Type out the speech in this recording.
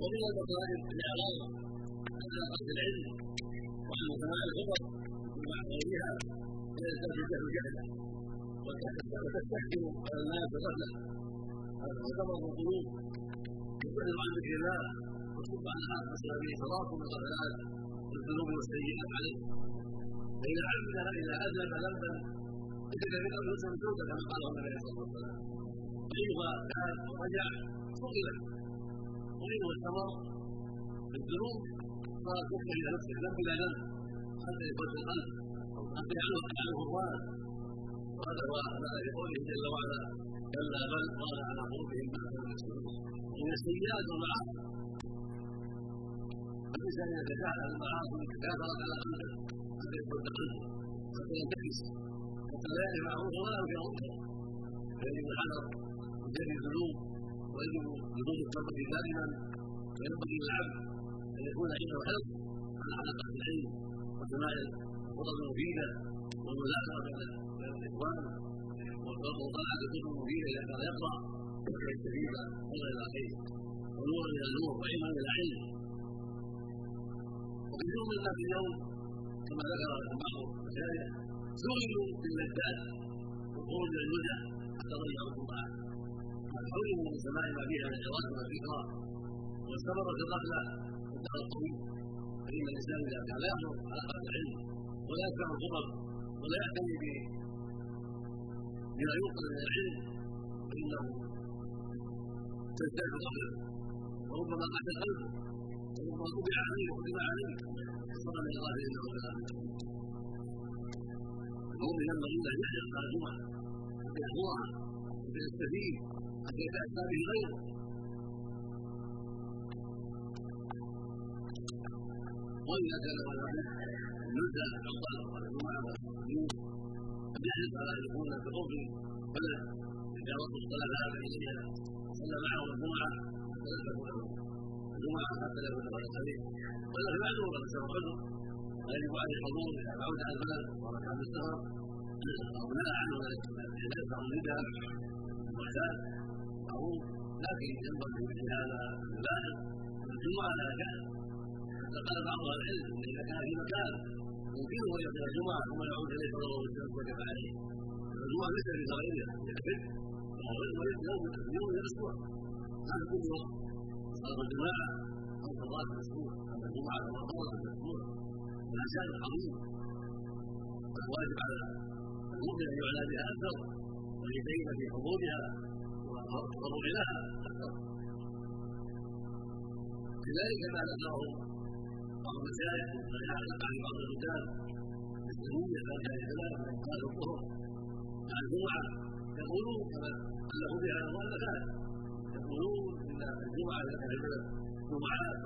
ومن المصائب الإعراض عن قصد العلم وعن سماع الخبر ومع غيرها فيزداد الجهل جهلا وتستحكم على الناس غفله وتمر القلوب تبعد عن ذكر الله وتصب على الناس به تراكم الغفلات والذنوب والسيئات عليه. فإذا عمل إذا أذنب ذنبا كتب من يسلم توبة كما قال النبي صلى الله عليه وسلم فإذا كان ورجع فقد واستمر بالذنوب صار كفر إلى نفسه ذنب إلى ذنب حتى يقول القلب. حتى يعلم عنه الظالم وهذا هو معنى لقوله جل وعلا كلا بل قال على قلوبهم ما كانوا من السيئات والمعاصي. الانسان اذا تجاهل المعاصي تكاثرت على قلبه حتى يكون قلبه حتى ينتكس حتى لا يعرف معروف ولا ينكر منكر فيجب الحذر من جري الذنوب. ويجب لزوم التوبه دائما وينبغي للعبد أن يكون عنده حرص على حلقه العلم وسماع الخطب المفيده والمذاكره بين الاخوان وطلعت الكتب المفيده اذا كان يقرأ حتى يستفيد خيرا إلى خير ونورا إلى نور وعلما إلى علم. وكثير من الناس اليوم كما ذكر بعض المشايخ شغلوا باللذات إلى الوجه حتى حرموا من سماع ما فيها من العظات والذكرى واستمرت الغفله الدهر الطويل. فإن الإنسان إذا كان لا يحضر على قدر العلم ولا يسمع الخطب ولا يعتني بما يوقظ من العلم فإنه تزداد غفله وربما قتل قلبه. وربما طبع عليه وكتب عليه. صار من الغافلين رب العالمين المؤمن ينبغي أن يحرص على الجمعه حتى يحضرها حتى يستفيد حتى يتاتى به غيره وإذا كان الواحد ينزل عقبال الجمعه والمسلمين فليحرص على أن يكون في قرب بلد اذا وصلوا الصلاه ذهب اليها صلى معهم الجمعة فلزموا له. الجمعة حتى لا يكون غير عليه في بعده قد سبق له ويجب عليه الحضور اذا بعد عن البلد وركع بالسهر. نهى عنه عن الندى المعتاد معروف لكن ينبغي مثل هذا البالغ الجمعه لا كان حتى قال بعض أهل العلم ان اذا كان في مكان يمكنه ان يقضي الجمعه ثم يعود اليه صلى الله عليه وسلم وجب عليه الجمعه ليس بغيرها يكفي يوم من الأسبوع هذا كل وقت صلاه الجماعه أو صلاه الأسبوع اما الجمعه مرت في الأسبوع شان عظيم والواجب على المؤمن ان يعنى بها أكثر ويجتهد في حضورها والتضرع لها أكثر لذلك ما ذكره بعض المشايخ من يعلق عن بعض الرجال بالسنيه ما كان ثلاث من قال الظهر مع الجمعه يقولون كما ألف بها مؤلفات يقولون إن الجمعة البلد جمعات